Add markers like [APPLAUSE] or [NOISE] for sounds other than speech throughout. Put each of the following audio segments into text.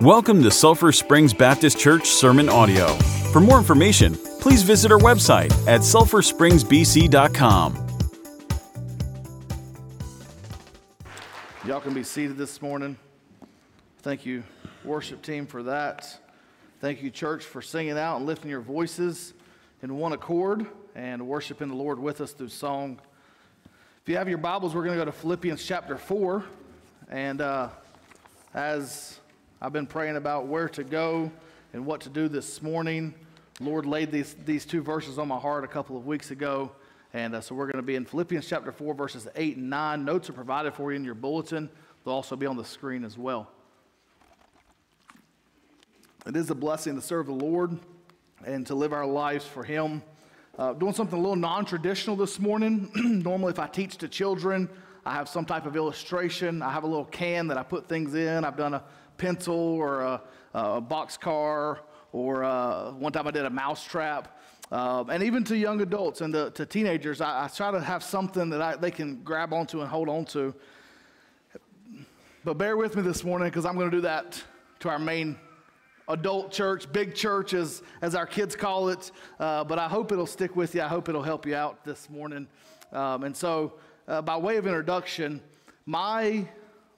Welcome to Sulphur Springs Baptist Church Sermon Audio. For more information, please visit our website at sulphurspringsbc.com. Y'all can be seated this morning. Thank you, worship team, for that. Thank you, church, for singing out and lifting your voices in one accord and worshiping the Lord with us through song. If you have your Bibles, we're going to go to Philippians chapter 4. And uh, as I've been praying about where to go and what to do this morning. Lord laid these, these two verses on my heart a couple of weeks ago. And uh, so we're going to be in Philippians chapter 4, verses 8 and 9. Notes are provided for you in your bulletin, they'll also be on the screen as well. It is a blessing to serve the Lord and to live our lives for Him. Uh, doing something a little non traditional this morning. [CLEARS THROAT] Normally, if I teach to children, I have some type of illustration. I have a little can that I put things in. I've done a pencil or a, a box car, or uh, one time I did a mouse trap. Um, and even to young adults and to, to teenagers, I, I, try to have something that I, they can grab onto and hold onto. But bear with me this morning because I'm going to do that to our main adult church, big church as, as our kids call it. Uh, but I hope it'll stick with you. I hope it'll help you out this morning. Um, and so, uh, by way of introduction, my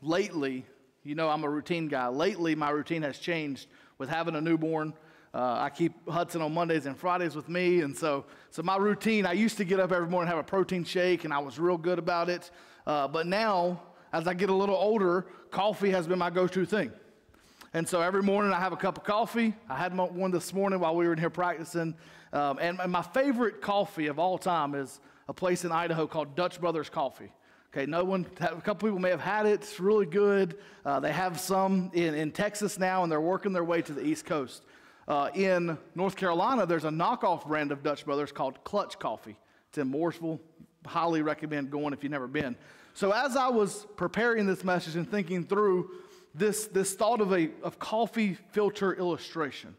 lately you know, I'm a routine guy. Lately, my routine has changed with having a newborn. Uh, I keep Hudson on Mondays and Fridays with me, and so so my routine. I used to get up every morning and have a protein shake, and I was real good about it. Uh, but now, as I get a little older, coffee has been my go-to thing. And so every morning I have a cup of coffee. I had one this morning while we were in here practicing. Um, and my favorite coffee of all time is a place in Idaho called Dutch Brothers Coffee. Okay, no one, a couple people may have had it. It's really good. Uh, they have some in, in Texas now, and they're working their way to the East Coast. Uh, in North Carolina, there's a knockoff brand of Dutch Brothers called Clutch Coffee. It's in Mooresville. Highly recommend going if you've never been. So, as I was preparing this message and thinking through this, this thought of a of coffee filter illustration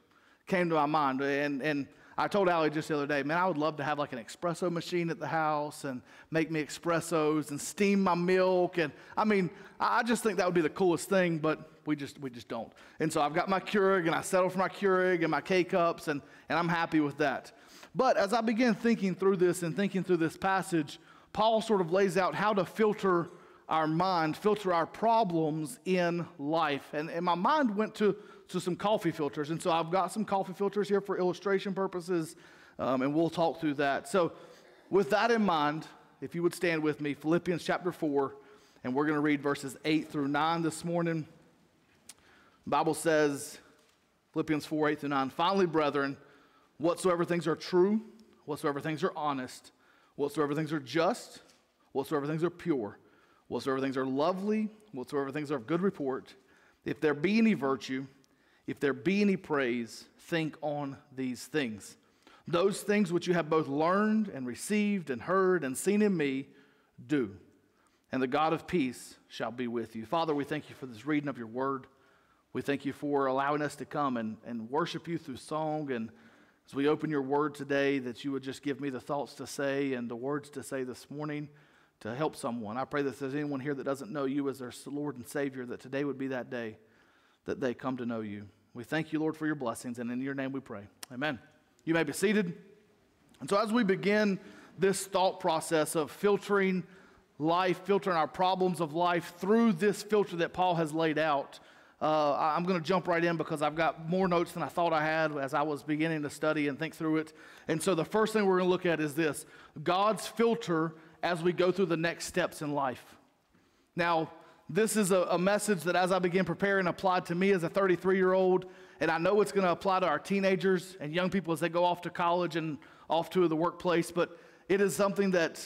came to my mind. And, and I told Allie just the other day, man, I would love to have like an espresso machine at the house and make me espressos and steam my milk. And I mean, I just think that would be the coolest thing, but we just, we just don't. And so I've got my Keurig and I settle for my Keurig and my K cups, and, and I'm happy with that. But as I begin thinking through this and thinking through this passage, Paul sort of lays out how to filter our mind, filter our problems in life. And, and my mind went to to some coffee filters. And so I've got some coffee filters here for illustration purposes, um, and we'll talk through that. So, with that in mind, if you would stand with me, Philippians chapter 4, and we're going to read verses 8 through 9 this morning. The Bible says, Philippians 4, 8 through 9, finally, brethren, whatsoever things are true, whatsoever things are honest, whatsoever things are just, whatsoever things are pure, whatsoever things are lovely, whatsoever things are of good report, if there be any virtue, if there be any praise, think on these things. Those things which you have both learned and received and heard and seen in me, do. And the God of peace shall be with you. Father, we thank you for this reading of your word. We thank you for allowing us to come and, and worship you through song. And as we open your word today, that you would just give me the thoughts to say and the words to say this morning to help someone. I pray that there's anyone here that doesn't know you as their Lord and Savior, that today would be that day that they come to know you. We thank you, Lord, for your blessings, and in your name we pray. Amen. You may be seated. And so, as we begin this thought process of filtering life, filtering our problems of life through this filter that Paul has laid out, uh, I'm going to jump right in because I've got more notes than I thought I had as I was beginning to study and think through it. And so, the first thing we're going to look at is this God's filter as we go through the next steps in life. Now, this is a, a, message that as I began preparing applied to me as a 33 year old, and I know it's going to apply to our teenagers and young people as they go off to college and off to the workplace, but it is something that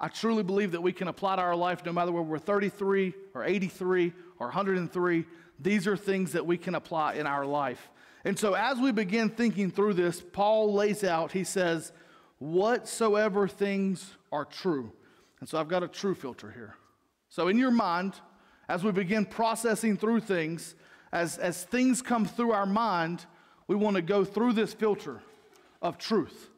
I truly believe that we can apply to our life no matter whether we're 33 or 83 or 103. These are things that we can apply in our life. And so as we begin thinking through this, Paul lays out, he says, whatsoever things are true. And so I've got a true filter here. So in your mind, as we begin processing through things, as, as things come through our mind, we want to go through this filter of truth.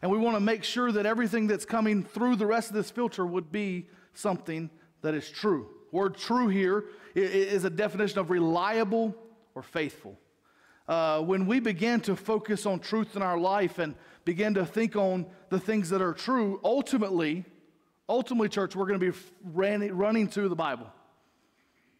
And we want to make sure that everything that's coming through the rest of this filter would be something that is true. Word true here is a definition of reliable or faithful. Uh, when we begin to focus on truth in our life and begin to think on the things that are true, ultimately, ultimately, church, we're going to be running, to the Bible.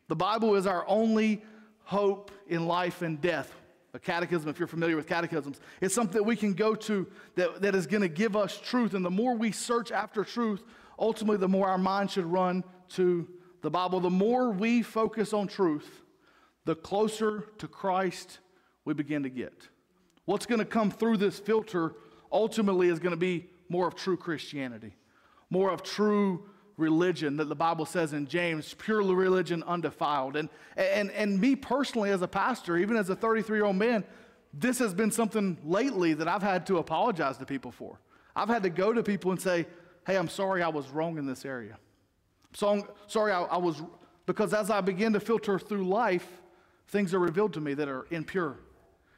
The Bible is our only hope in life and death. A catechism, if you're familiar with catechisms, it's something that we can go to that, that is going to give us truth. And the more we search after truth, ultimately, the more our mind should run to the Bible. The more we focus on truth, the closer to Christ we begin to get. What's going to come through this filter ultimately is going to be more of true Christianity, more of true religion that the Bible says in James, pure religion undefiled. And, and, and me personally, as a pastor, even as a 33 year old man, this has been something lately that I've had to apologize to people for. I've had to go to people and say, hey, I'm sorry I was wrong in this area. So, sorry I, I was, because as I begin to filter through life, things are revealed to me that are impure.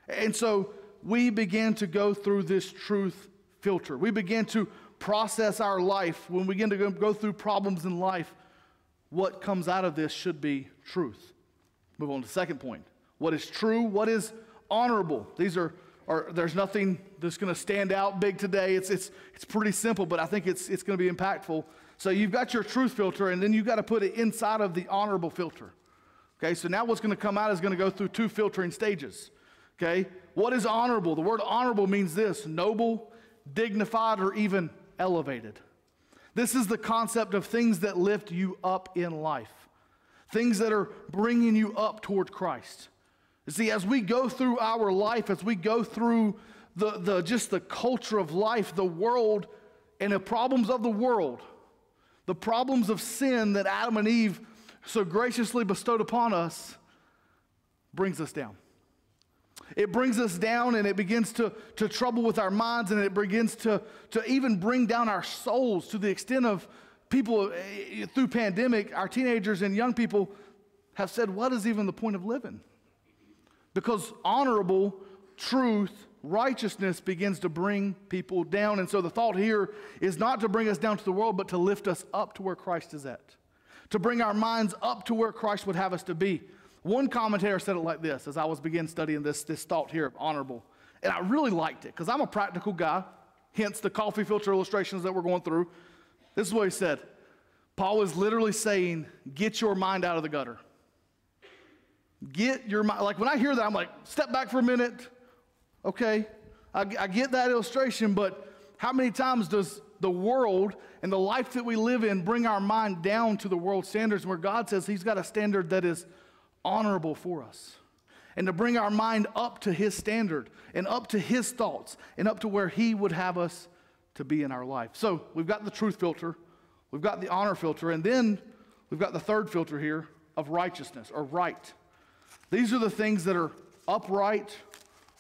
And so we begin to go through this truth filter. We begin to process our life, when we begin to go through problems in life, what comes out of this should be truth. Move on to second point. What is true? What is honorable? These are, are there's nothing that's going to stand out big today. It's, it's, it's pretty simple, but I think it's, it's going to be impactful. So you've got your truth filter, and then you've got to put it inside of the honorable filter. Okay, so now what's going to come out is going to go through two filtering stages. Okay, what is honorable? The word honorable means this noble, dignified, or even elevated. This is the concept of things that lift you up in life, things that are bringing you up toward Christ. You see, as we go through our life, as we go through the, the, just the culture of life, the world, and the problems of the world, the problems of sin that Adam and Eve so graciously bestowed upon us, brings us down. It brings us down and it begins to, to trouble with our minds and it begins to, to even bring down our souls to the extent of people eh, through pandemic, our teenagers and young people have said, what is even the point of living? Because honorable truth, righteousness begins to bring people down. And so the thought here is not to bring us down to the world, but to lift us up to where Christ is at, to bring our minds up to where Christ would have us to be. One commentator said it like this as I was beginning studying this, this thought here of honorable. And I really liked it because I'm a practical guy, hence the coffee filter illustrations that we're going through. This is what he said Paul is literally saying, Get your mind out of the gutter. Get your mind. Like when I hear that, I'm like, Step back for a minute. Okay, I, I get that illustration, but how many times does the world and the life that we live in bring our mind down to the world standards where God says He's got a standard that is honorable for us and to bring our mind up to His standard and up to His thoughts and up to where He would have us to be in our life. So we've got the truth filter, we've got the honor filter, and then we've got the third filter here of righteousness or right. These are the things that are upright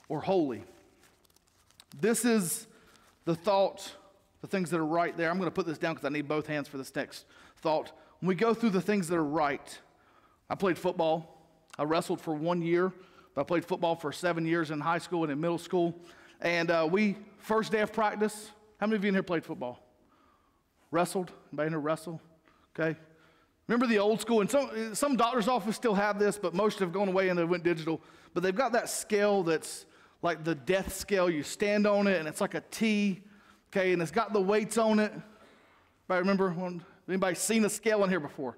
or holy. This is the thought, the things that are right there. I'm going to put this down because I need both hands for this next thought. When we go through the things that are right, I played football. I wrestled for one year. I played football for seven years in high school and in middle school. And uh, we, first day of practice, how many of you in here played football? Wrestled? Anybody in here wrestle? Okay. Remember the old school? And some, some doctor's office still have this, but most have gone away and they went digital. But they've got that scale that's like the death scale. You stand on it and it's like a T, okay, and it's got the weights on it. Anybody remember? Anybody seen a scale in here before?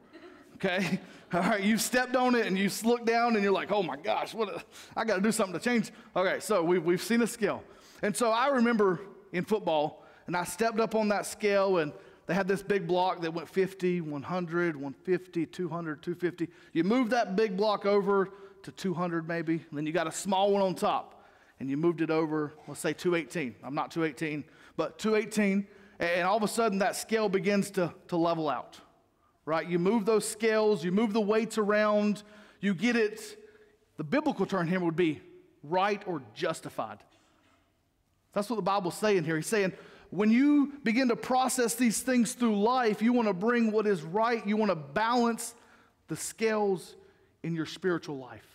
Okay? All right, you've stepped on it and you look down and you're like, oh my gosh, what a, I got to do something to change. Okay, so we've, we've seen a scale. And so I remember in football, and I stepped up on that scale and they had this big block that went 50, 100, 150, 200, 250. You move that big block over to 200 maybe, and then you got a small one on top, and you moved it over, let's say 218. I'm not 218, but 218, and all of a sudden that scale begins to, to level out right? You move those scales, you move the weights around, you get it. The biblical term here would be right or justified. That's what the Bible's saying here. He's saying, when you begin to process these things through life, you want to bring what is right, you want to balance the scales in your spiritual life.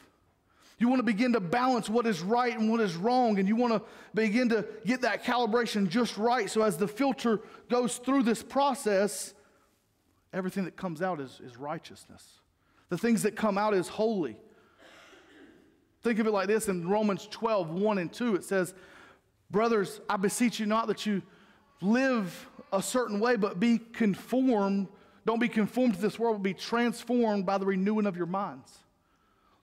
You want to begin to balance what is right and what is wrong, and you want to begin to get that calibration just right. So, as the filter goes through this process, everything that comes out is, is righteousness. The things that come out is holy. Think of it like this in Romans 12, 1 and 2. It says, Brothers, I beseech you not that you live a certain way, but be conformed. Don't be conformed to this world, but be transformed by the renewing of your minds.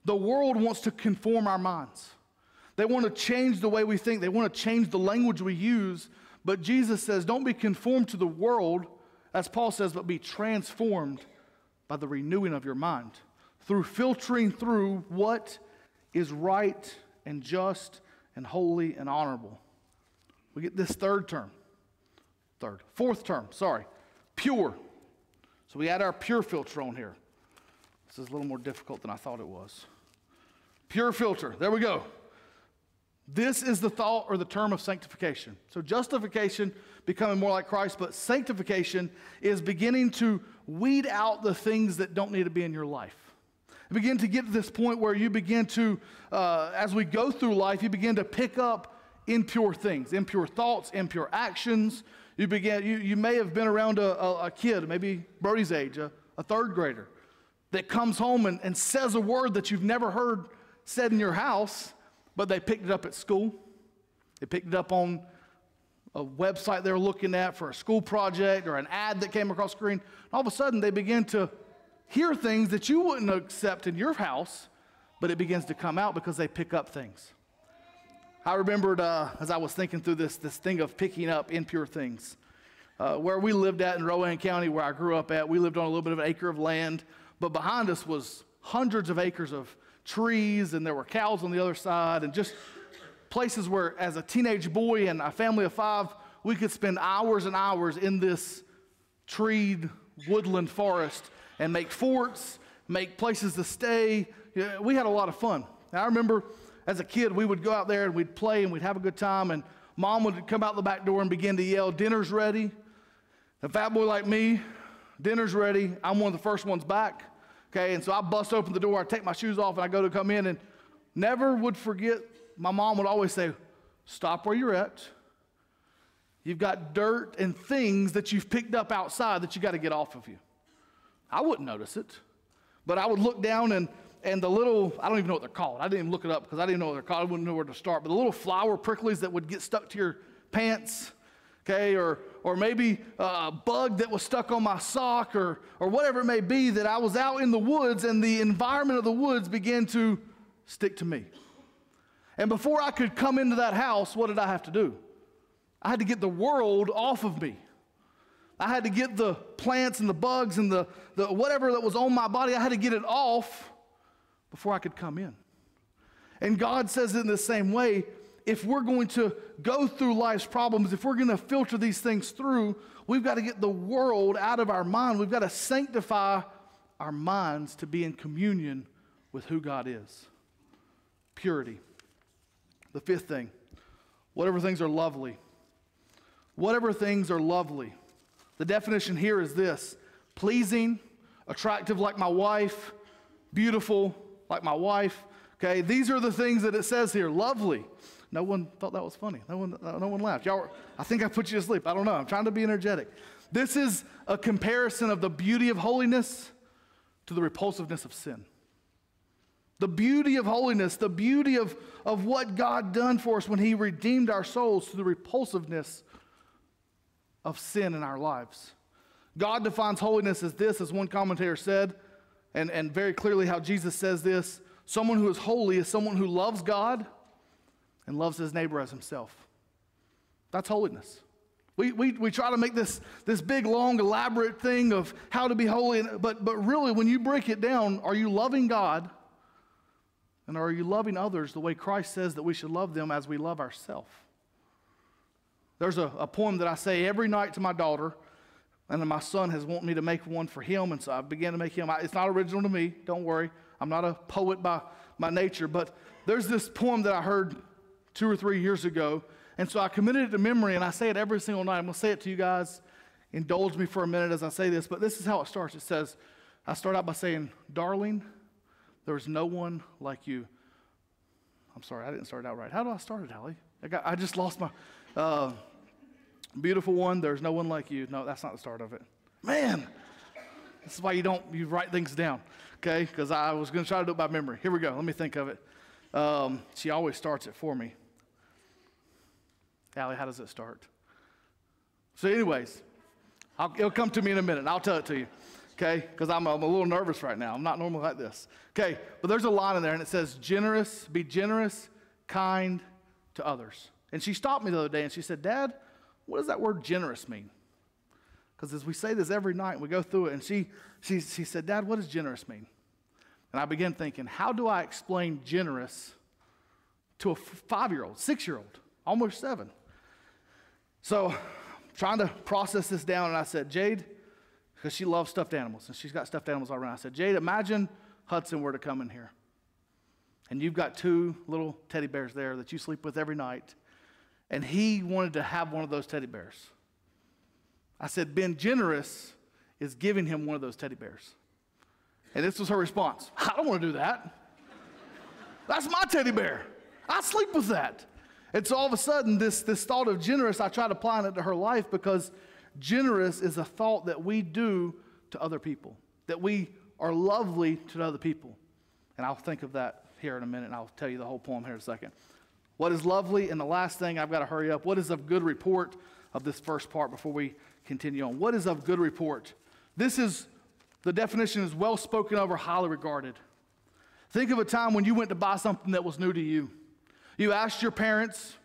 The world wants to conform our minds. They want to change the way we think, they want to change the language we use. But Jesus says, Don't be conformed to the world, as Paul says, but be transformed by the renewing of your mind through filtering through what is right and just and holy and honorable. We get this third term. Third. Fourth term, sorry. Pure. So we add our pure filter on here. This is a little more difficult than I thought it was. Pure filter. There we go. This is the thought or the term of sanctification. So, justification, becoming more like Christ, but sanctification is beginning to weed out the things that don't need to be in your life. Begin to get to this point where you begin to, uh, as we go through life, you begin to pick up impure things, impure thoughts, impure actions. You, begin, you, you may have been around a, a, a kid, maybe Brody's age, a, a third grader, that comes home and, and says a word that you've never heard said in your house but they picked it up at school. They picked it up on a website they're looking at for a school project or an ad that came across the screen. All of a sudden, they begin to hear things that you wouldn't accept in your house, but it begins to come out because they pick up things. I remembered uh, as I was thinking through this, this thing of picking up impure things. Uh, where we lived at in Rowan County, where I grew up at, we lived on a little bit of an acre of land, but behind us was hundreds of acres of trees, and there were cows on the other side, and just places where, as a teenage boy and a family of five, we could spend hours and hours in this treed woodland forest and make forts, make places to stay. We had a lot of fun. I remember as a kid, we would go out there and we'd play and we'd have a good time, and mom would come out the back door and begin to yell, Dinner's ready. A fat boy like me, dinner's ready. I'm one of the first ones back. Okay, and so I bust open the door, I take my shoes off, and I go to come in, and never would forget, my mom would always say, Stop where you're at. You've got dirt and things that you've picked up outside that you got to get off of you. I wouldn't notice it, but I would look down and and the little, I don't even know what they're called. I didn't even look it up because I didn't know what they're called. I wouldn't know where to start. But the little flower pricklies that would get stuck to your pants, okay, or, or maybe a bug that was stuck on my sock, or, or whatever it may be, that I was out in the woods and the environment of the woods began to stick to me. And before I could come into that house, what did I have to do? I had to get the world off of me. I had to get the plants and the bugs and the, the whatever that was on my body, I had to get it off before I could come in. And God says in the same way if we're going to go through life's problems, if we're going to filter these things through, we've got to get the world out of our mind. We've got to sanctify our minds to be in communion with who God is. Purity. The fifth thing whatever things are lovely. Whatever things are lovely. The definition here is this pleasing, attractive like my wife, beautiful like my wife. Okay, these are the things that it says here lovely. No one thought that was funny. No one, no one laughed. Y'all, I think I put you to sleep. I don't know. I'm trying to be energetic. This is a comparison of the beauty of holiness to the repulsiveness of sin. The beauty of holiness, the beauty of, of what God done for us when He redeemed our souls to the repulsiveness of sin in our lives. God defines holiness as this, as one commentator said, and, and very clearly how Jesus says this someone who is holy is someone who loves God and loves his neighbor as himself. That's holiness. We, we, we try to make this, this big, long, elaborate thing of how to be holy, but, but really, when you break it down, are you loving God? And are you loving others the way Christ says that we should love them as we love ourselves? There's a, a poem that I say every night to my daughter, and my son has wanted me to make one for him, and so I began to make him. It's not original to me, don't worry. I'm not a poet by my nature, but there's this poem that I heard two or three years ago. And so I committed it to memory, and I say it every single night. I'm going to say it to you guys. Indulge me for a minute as I say this, but this is how it starts. It says, I start out by saying, Darling, there's no one like you. I'm sorry, I didn't start out right. How do I start it, Allie? I, got, I just lost my uh, beautiful one. There's no one like you. No, that's not the start of it. Man, this is why you don't you write things down, okay? Because I was going to try to do it by memory. Here we go. Let me think of it. Um, she always starts it for me. Allie, how does it start? So, anyways, I'll, it'll come to me in a minute, I'll tell it to you, okay? Because I'm, I'm a little nervous right now. I'm not normally like this. Okay, but there's a line in there, and it says, generous, be generous, kind to others. And she stopped me the other day, and she said, Dad, what does that word generous mean? Because as we say this every night, we go through it, and she, she, she said, Dad, what does generous mean? And I began thinking, how do I explain generous to a five year old, six year old, almost seven? So, trying to process this down, and I said, Jade, because she loves stuffed animals, and she's got stuffed animals all around. I said, Jade, imagine Hudson were to come in here, and you've got two little teddy bears there that you sleep with every night, and he wanted to have one of those teddy bears. I said, being generous is giving him one of those teddy bears. And this was her response I don't want to do that. That's my teddy bear. I sleep with that. And so all of a sudden, this, this thought of generous, I tried applying it to her life because generous is a thought that we do to other people, that we are lovely to other people. And I'll think of that here in a minute, and I'll tell you the whole poem here in a second. What is lovely, and the last thing, I've got to hurry up. What is of good report of this first part before we continue on? What is of good report? This is the definition is well spoken of or highly regarded. Think of a time when you went to buy something that was new to you. You asked your parents,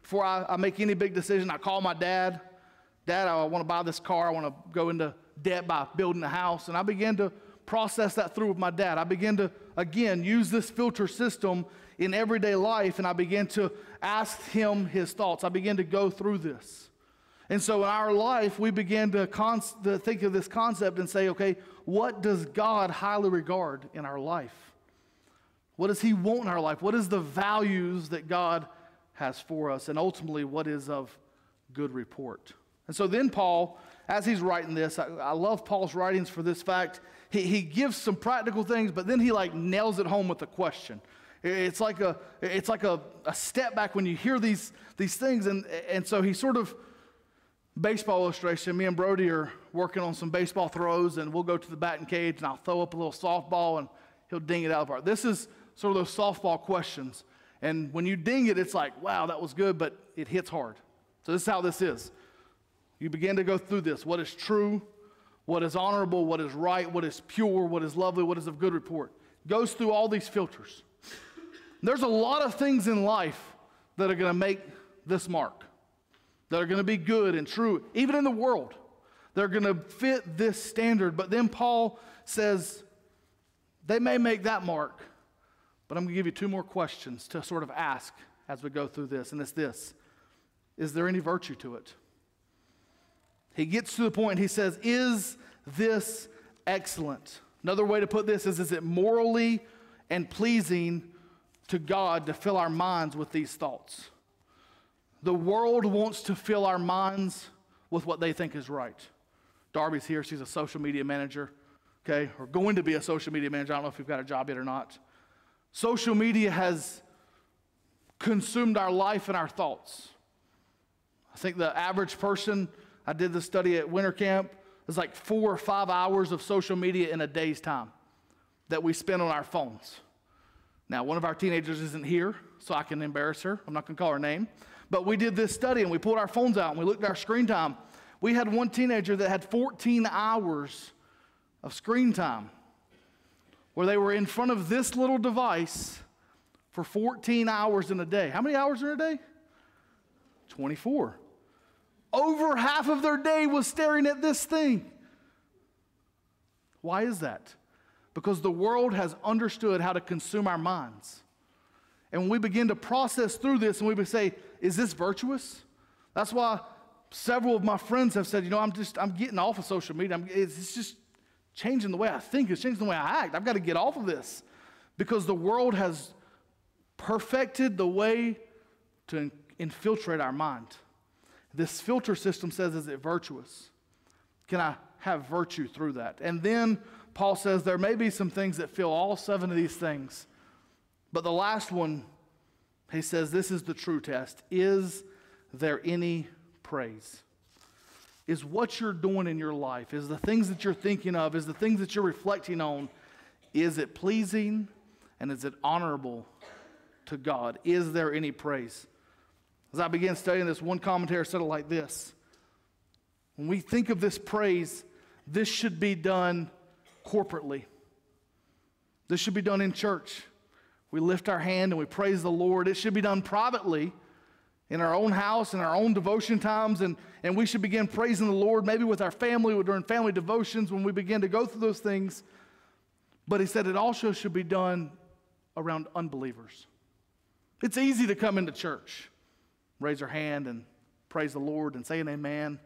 before I, I make any big decision, I call my dad. Dad, I want to buy this car. I want to go into debt by building a house. And I began to process that through with my dad. I began to, again, use this filter system in everyday life, and I began to ask him his thoughts. I began to go through this. And so in our life, we began to, to think of this concept and say, okay, what does God highly regard in our life? What does He want in our life? What is the values that God has for us? And ultimately, what is of good report? And so then, Paul, as he's writing this, I, I love Paul's writings for this fact. He, he gives some practical things, but then he like nails it home with a question. It's like a, it's like a, a step back when you hear these, these things. And, and so he sort of, baseball illustration, me and Brody are working on some baseball throws, and we'll go to the batting cage, and I'll throw up a little softball, and he'll ding it out of our. This is sort of those softball questions. And when you ding it, it's like, wow, that was good, but it hits hard. So this is how this is. You begin to go through this. What is true? What is honorable? What is right? What is pure? What is lovely? What is of good report? Goes through all these filters. There's a lot of things in life that are going to make this mark, that are going to be good and true, even in the world. They're going to fit this standard. But then Paul says they may make that mark, but I'm going to give you two more questions to sort of ask as we go through this, and it's this Is there any virtue to it? He gets to the point, he says, Is this excellent? Another way to put this is Is it morally and pleasing to God to fill our minds with these thoughts? The world wants to fill our minds with what they think is right. Darby's here, she's a social media manager, okay, or going to be a social media manager. I don't know if you've got a job yet or not. Social media has consumed our life and our thoughts. I think the average person, I did this study at winter camp, is like four or five hours of social media in a day's time that we spend on our phones. Now, one of our teenagers isn't here, so I can embarrass her. I'm not going to call her name. But we did this study and we pulled our phones out and we looked at our screen time. We had one teenager that had 14 hours of screen time where they were in front of this little device for 14 hours in a day. How many hours in a day? 24. Over half of their day was staring at this thing. Why is that? Because the world has understood how to consume our minds. And when we begin to process through this and we say, is this virtuous? That's why several of my friends have said, you know, I'm just, I'm getting off of social media. I'm, it's just changing the way I think, it's changing the way I act. I've got to get off of this because the world has perfected the way to infiltrate our mind. This filter system says, is it virtuous? Can I have virtue through that? And then Paul says there may be some things that fill all seven of these things. But the last one, he says, this is the true test. Is there any praise? is what you're doing in your life, is the things that you're thinking of, is the things that you're reflecting on, is it pleasing and is it honorable to God? Is there any praise? As I began studying this, one commentator said it like this When we think of this praise, this should be done corporately. This should be done in church. We lift our hand and we praise the Lord. It should be done privately in our own house, in our own devotion times, and, and we should begin praising the Lord maybe with our family during family devotions when we begin to go through those things. But he said it also should be done around unbelievers. It's easy to come into church, raise our hand and praise the Lord and say an amen.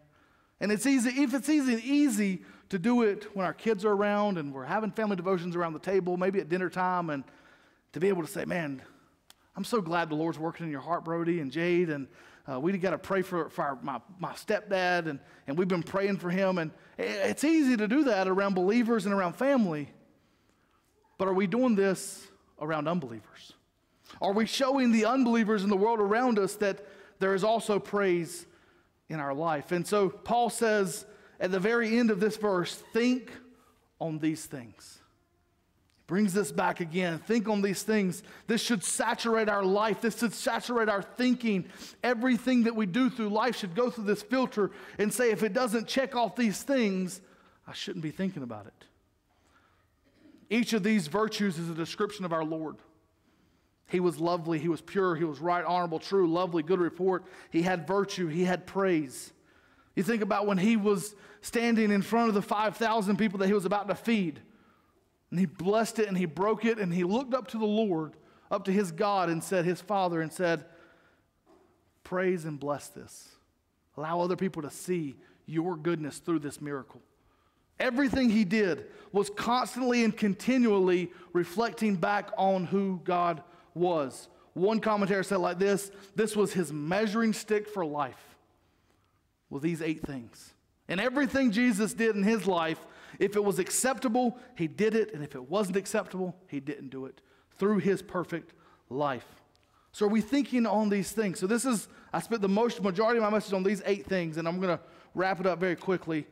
And it's easy, if it's easy, easy to do it when our kids are around and we're having family devotions around the table, maybe at dinner time, and to be able to say, man, I'm so glad the Lord's working in your heart, Brody and Jade. And uh, we got to pray for, for our, my, my stepdad, and, and we've been praying for him. And it's easy to do that around believers and around family. But are we doing this around unbelievers? Are we showing the unbelievers in the world around us that there is also praise in our life? And so Paul says at the very end of this verse, think on these things brings this back again. Think on these things. This should saturate our life. This should saturate our thinking. Everything that we do through life should go through this filter and say, if it doesn't check off these things, I shouldn't be thinking about it. Each of these virtues is a description of our Lord. He was lovely, he was pure, he was right, honorable, true, lovely, good report. He had virtue, he had praise. You think about when he was standing in front of the 5,000 people that he was about to feed. And he blessed it and he broke it and he looked up to the Lord, up to his God, and said, his Father, and said, Praise and bless this. Allow other people to see your goodness through this miracle. Everything he did was constantly and continually reflecting back on who God was. One commentator said like this this was his measuring stick for life, with these eight things. And everything Jesus did in his life if it was acceptable, he did it. And if it wasn't acceptable, he didn't do it through his perfect life. So are we thinking on these things? So this is, I spent the most majority of my message on these eight things, and I'm going to wrap it up very quickly.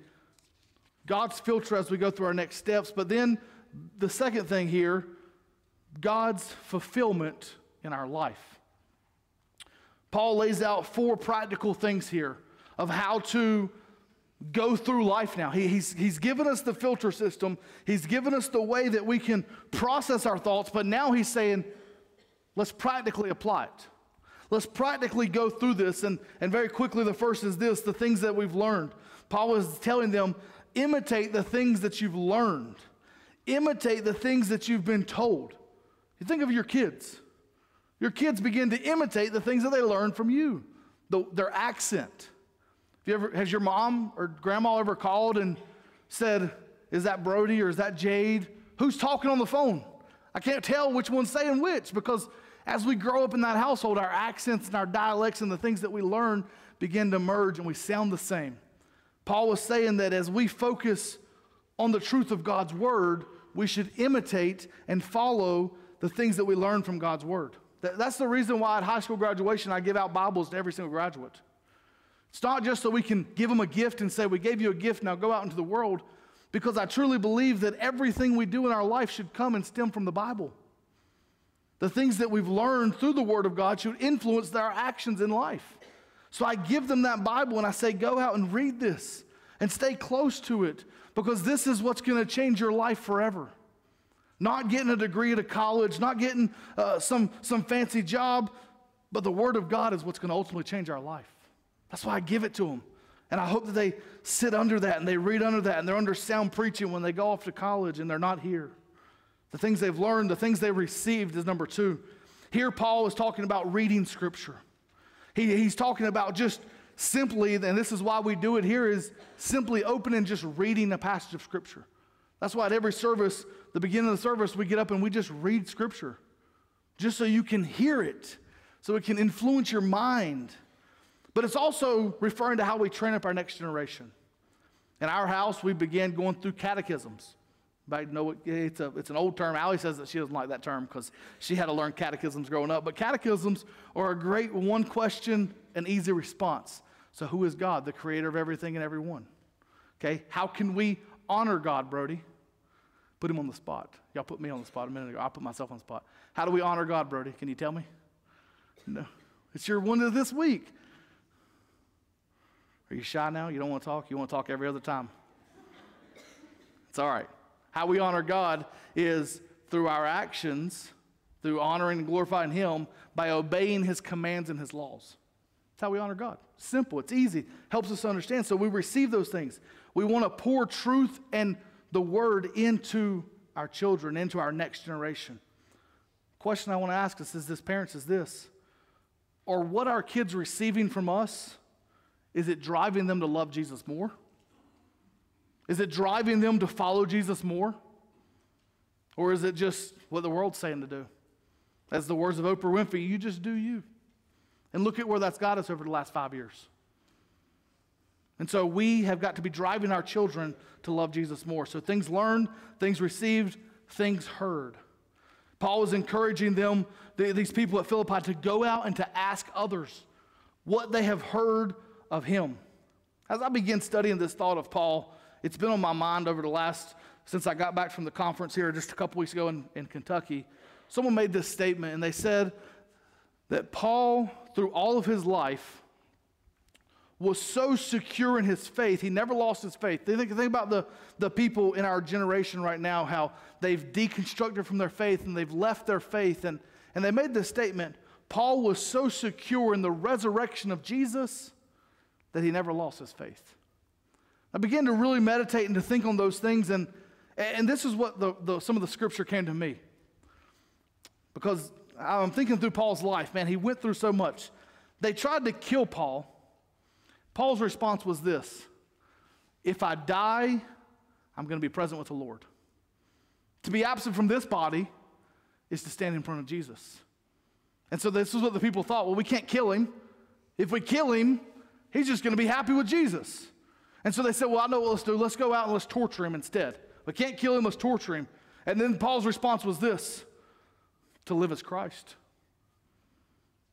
God's filter as we go through our next steps. But then the second thing here, God's fulfillment in our life. Paul lays out four practical things here of how to go through life now. He, he's, he's given us the filter system, He's given us the way that we can process our thoughts, but now He's saying, let's practically apply it. Let's practically go through this. And, and very quickly, the first is this the things that we've learned. Paul is telling them, imitate the things that you've learned, imitate the things that you've been told. Think of your kids. Your kids begin to imitate the things that they learn from you, the, their accent you ever, has your mom or grandma ever called and said, Is that Brody or is that Jade? Who's talking on the phone? I can't tell which one's saying which because as we grow up in that household, our accents and our dialects and the things that we learn begin to merge and we sound the same. Paul was saying that as we focus on the truth of God's word, we should imitate and follow the things that we learn from God's word. That's the reason why at high school graduation I give out Bibles to every single graduate. It's not just so we can give them a gift and say, We gave you a gift, now go out into the world, because I truly believe that everything we do in our life should come and stem from the Bible. The things that we've learned through the Word of God should influence our actions in life. So I give them that Bible and I say, Go out and read this and stay close to it because this is what's going to change your life forever. Not getting a degree at a college, not getting uh, some, some fancy job, but the Word of God is what's going to ultimately change our life. That's why I give it to them. And I hope that they sit under that and they read under that and they're under sound preaching when they go off to college and they're not here. The things they've learned, the things they've received is number two. Here, Paul is talking about reading scripture. He, he's talking about just simply, and this is why we do it here, is simply opening just reading a passage of scripture. That's why at every service, the beginning of the service, we get up and we just read scripture just so you can hear it, so it can influence your mind. But it's also referring to how we train up our next generation. In our house, we began going through catechisms. But know it's, a, it's an old term. Allie says that she doesn't like that term because she had to learn catechisms growing up. But catechisms are a great one question and easy response. So, who is God, the creator of everything and everyone? Okay, how can we honor God, Brody? Put him on the spot. Y'all put me on the spot a minute ago. I put myself on the spot. How do we honor God, Brody? Can you tell me? No. It's your one of this week. Are you shy now? You don't want to talk? You want to talk every other time? It's all right. How we honor God is through our actions, through honoring and glorifying Him by obeying His commands and His laws. That's how we honor God. Simple, it's easy, helps us understand. So we receive those things. We want to pour truth and the word into our children, into our next generation. Question I want to ask us is this, parents, is this. Or what our kids receiving from us, is it driving them to love Jesus more? Is it driving them to follow Jesus more? Or is it just what the world's saying to do? As the words of Oprah Winfrey, you just do you. And look at where that's got us over the last five years. And so we have got to be driving our children to love Jesus more. So things learned, things received, things heard. Paul was encouraging them, these people at Philippi, to go out and to ask others what they have heard of him. As I begin studying this thought of Paul, it's been on my mind over the last, since I got back from the conference here just a couple weeks ago in, in Kentucky. Someone made this statement, and they said that Paul, through all of his life, was so secure in his faith, he never lost his faith. Think, think about the, the people in our generation right now, how they've deconstructed from their faith and they've left their faith. And, and they made this statement Paul was so secure in the resurrection of Jesus that he never lost his faith. I began to really meditate and to think on those things, and, and this is what the, the, some of the scripture came to me. Because I'm thinking through Paul's life, man, he went through so much. They tried to kill Paul. Paul's response was this If I die, I'm going to be present with the Lord. To be absent from this body is to stand in front of Jesus. And so this is what the people thought well, we can't kill him. If we kill him, he's just going to be happy with Jesus. And so they said, well, I know what let's do. Let's go out and let's torture him instead. We can't kill him, let's torture him. And then Paul's response was this to live as Christ.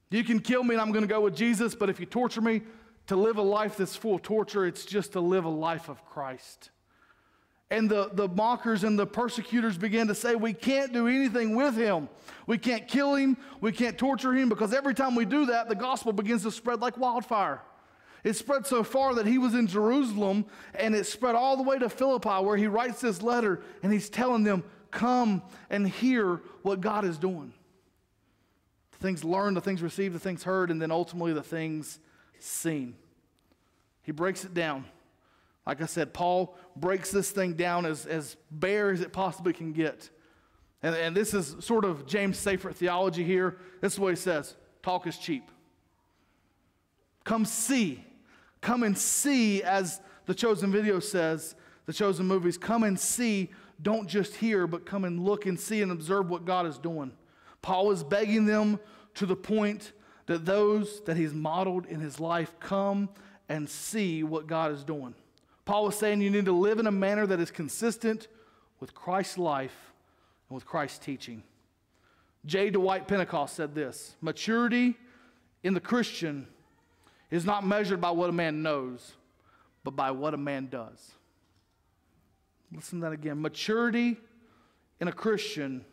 You can kill me and I'm going to go with Jesus, but if you torture me, to live a life that's full of torture, it's just to live a life of Christ. And the, the mockers and the persecutors began to say, We can't do anything with him. We can't kill him. We can't torture him because every time we do that, the gospel begins to spread like wildfire. It spread so far that he was in Jerusalem and it spread all the way to Philippi where he writes this letter and he's telling them, Come and hear what God is doing. The things learned, the things received, the things heard, and then ultimately the things seen. He breaks it down. Like I said, Paul breaks this thing down as, as bare as it possibly can get. And, and this is sort of James Safrit theology here. This is what he says talk is cheap. Come see. Come and see, as the chosen video says, the chosen movies. Come and see. Don't just hear, but come and look and see and observe what God is doing. Paul is begging them to the point that those that he's modeled in his life come and see what God is doing. Paul was saying you need to live in a manner that is consistent with Christ's life and with Christ's teaching. J. Dwight Pentecost said this Maturity in the Christian is not measured by what a man knows, but by what a man does. Listen to that again. Maturity in a Christian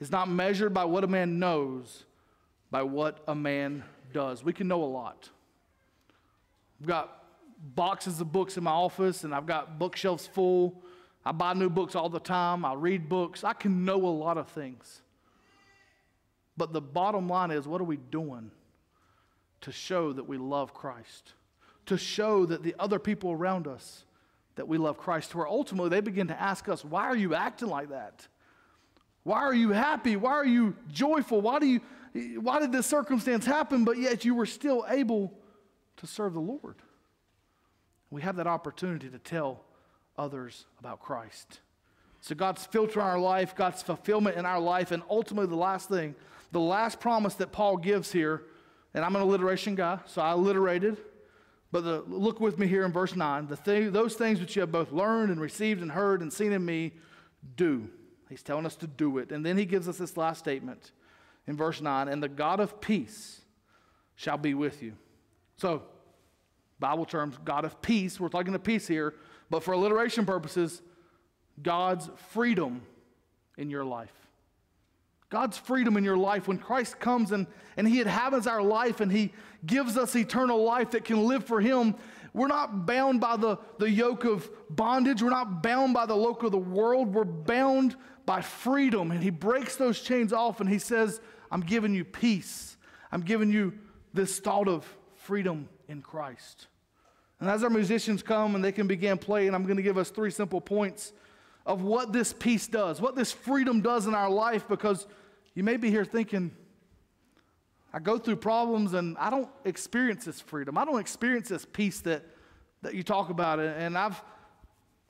is not measured by what a man knows, by what a man does. We can know a lot. I've got boxes of books in my office, and I've got bookshelves full. I buy new books all the time. I read books. I can know a lot of things. But the bottom line is what are we doing to show that we love Christ? To show that the other people around us that we love Christ, where ultimately they begin to ask us, why are you acting like that? Why are you happy? Why are you joyful? Why do you why did this circumstance happen, but yet you were still able to serve the Lord? We have that opportunity to tell others about Christ. So, God's filter in our life, God's fulfillment in our life, and ultimately the last thing, the last promise that Paul gives here, and I'm an alliteration guy, so I alliterated, but the, look with me here in verse 9. The thing, those things which you have both learned and received and heard and seen in me, do. He's telling us to do it. And then he gives us this last statement in verse 9 and the God of peace shall be with you. So, Bible terms, God of peace, we're talking to peace here, but for alliteration purposes, God's freedom in your life. God's freedom in your life when Christ comes and, and He inhabits our life and He gives us eternal life that can live for Him. We're not bound by the, the yoke of bondage. We're not bound by the yoke of the world. We're bound by freedom. And He breaks those chains off and He says, I'm giving you peace. I'm giving you this thought of freedom in Christ. And as our musicians come and they can begin playing, I'm going to give us three simple points of what this peace does, what this freedom does in our life, because you may be here thinking, I go through problems and I don't experience this freedom. I don't experience this peace that, that you talk about. And I've,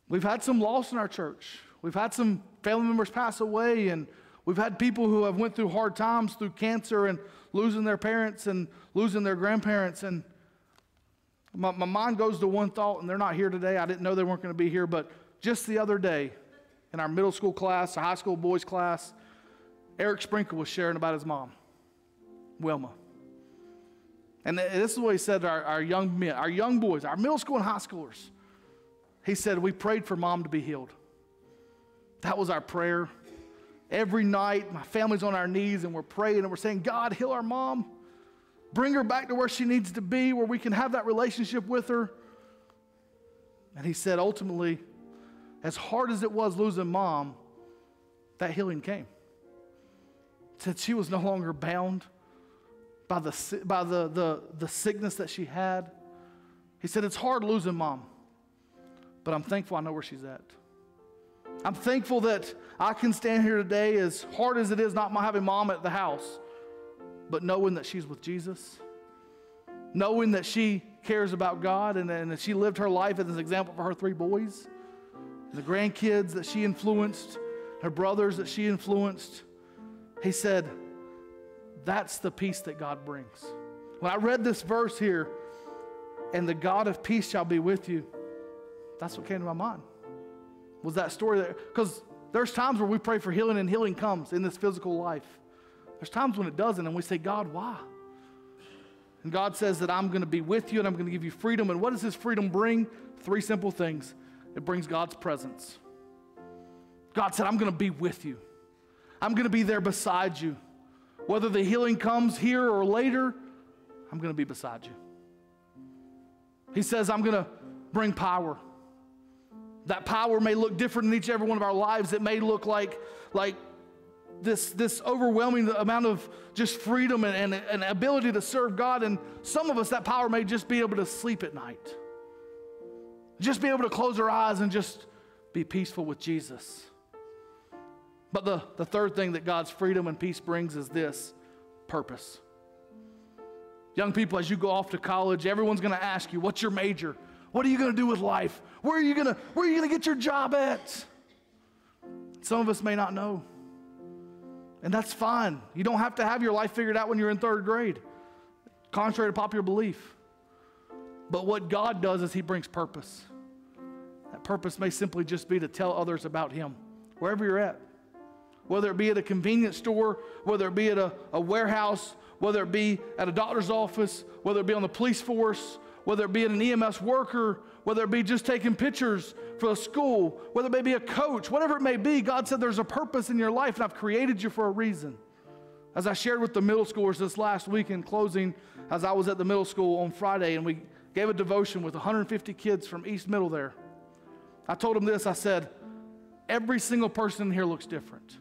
we've had some loss in our church. We've had some family members pass away and we've had people who have went through hard times through cancer and losing their parents and losing their grandparents. And my, my mind goes to one thought, and they're not here today. I didn't know they weren't going to be here, but just the other day, in our middle school class, high school boys class, Eric Sprinkle was sharing about his mom, Wilma. And this is what he said to our, our young men, our young boys, our middle school and high schoolers. He said, We prayed for mom to be healed. That was our prayer. Every night, my family's on our knees and we're praying and we're saying, God, heal our mom. Bring her back to where she needs to be, where we can have that relationship with her. And he said, ultimately, as hard as it was losing mom, that healing came. Said she was no longer bound by the, by the, the, the sickness that she had. He said, It's hard losing mom, but I'm thankful I know where she's at. I'm thankful that I can stand here today, as hard as it is not having mom at the house, but knowing that she's with Jesus, knowing that she cares about God and, and that she lived her life as an example for her three boys the grandkids that she influenced, her brothers that she influenced. He said, That's the peace that God brings. When I read this verse here, and the God of peace shall be with you, that's what came to my mind. Was that story there? Because there's times where we pray for healing and healing comes in this physical life. There's times when it doesn't, and we say, God, why? And God says that I'm going to be with you and I'm going to give you freedom. And what does His freedom bring? Three simple things it brings God's presence. God said, I'm going to be with you, I'm going to be there beside you. Whether the healing comes here or later, I'm going to be beside you. He says, I'm going to bring power. That power may look different in each and every one of our lives. It may look like, like this, this overwhelming amount of just freedom and, and, and ability to serve God. And some of us, that power may just be able to sleep at night. Just be able to close our eyes and just be peaceful with Jesus. But the, the third thing that God's freedom and peace brings is this purpose. Young people, as you go off to college, everyone's going to ask you, What's your major? What are you going to do with life? Where are you going to where are you going to get your job at? Some of us may not know. And that's fine. You don't have to have your life figured out when you're in third grade, contrary to popular belief. But what God does is He brings purpose. That purpose may simply just be to tell others about Him, wherever you're at. Whether it be at a convenience store, whether it be at a, a warehouse, whether it be at a doctor's office, whether it be on the police force, whether it be an EMS worker, whether it be just taking pictures for a school, whether it may be a coach, whatever it may be, God said there's a purpose in your life and I've created you for a reason. As I shared with the middle schoolers this last week in closing, as I was at the middle school on Friday and we gave a devotion with 150 kids from East Middle there. I told them this I said, every single person in here looks different.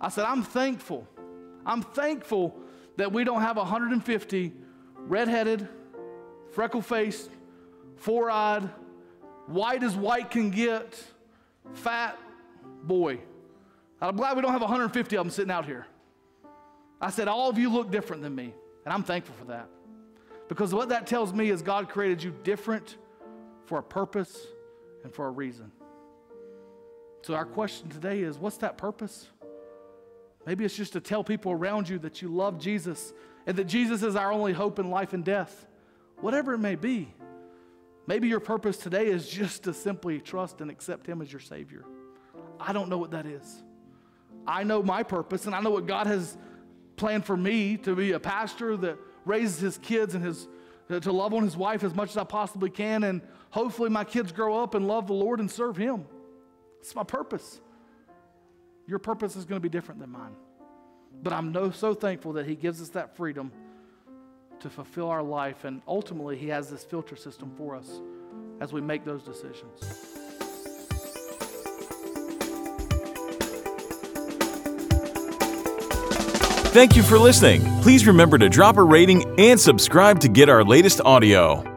I said, I'm thankful. I'm thankful that we don't have 150 redheaded, freckle faced, four eyed, white as white can get, fat boy. I'm glad we don't have 150 of them sitting out here. I said, All of you look different than me, and I'm thankful for that. Because what that tells me is God created you different for a purpose and for a reason. So, our question today is what's that purpose? Maybe it's just to tell people around you that you love Jesus and that Jesus is our only hope in life and death. Whatever it may be. Maybe your purpose today is just to simply trust and accept Him as your Savior. I don't know what that is. I know my purpose, and I know what God has planned for me to be a pastor that raises his kids and his, to love on his wife as much as I possibly can. And hopefully, my kids grow up and love the Lord and serve Him. It's my purpose. Your purpose is going to be different than mine. But I'm no, so thankful that He gives us that freedom to fulfill our life. And ultimately, He has this filter system for us as we make those decisions. Thank you for listening. Please remember to drop a rating and subscribe to get our latest audio.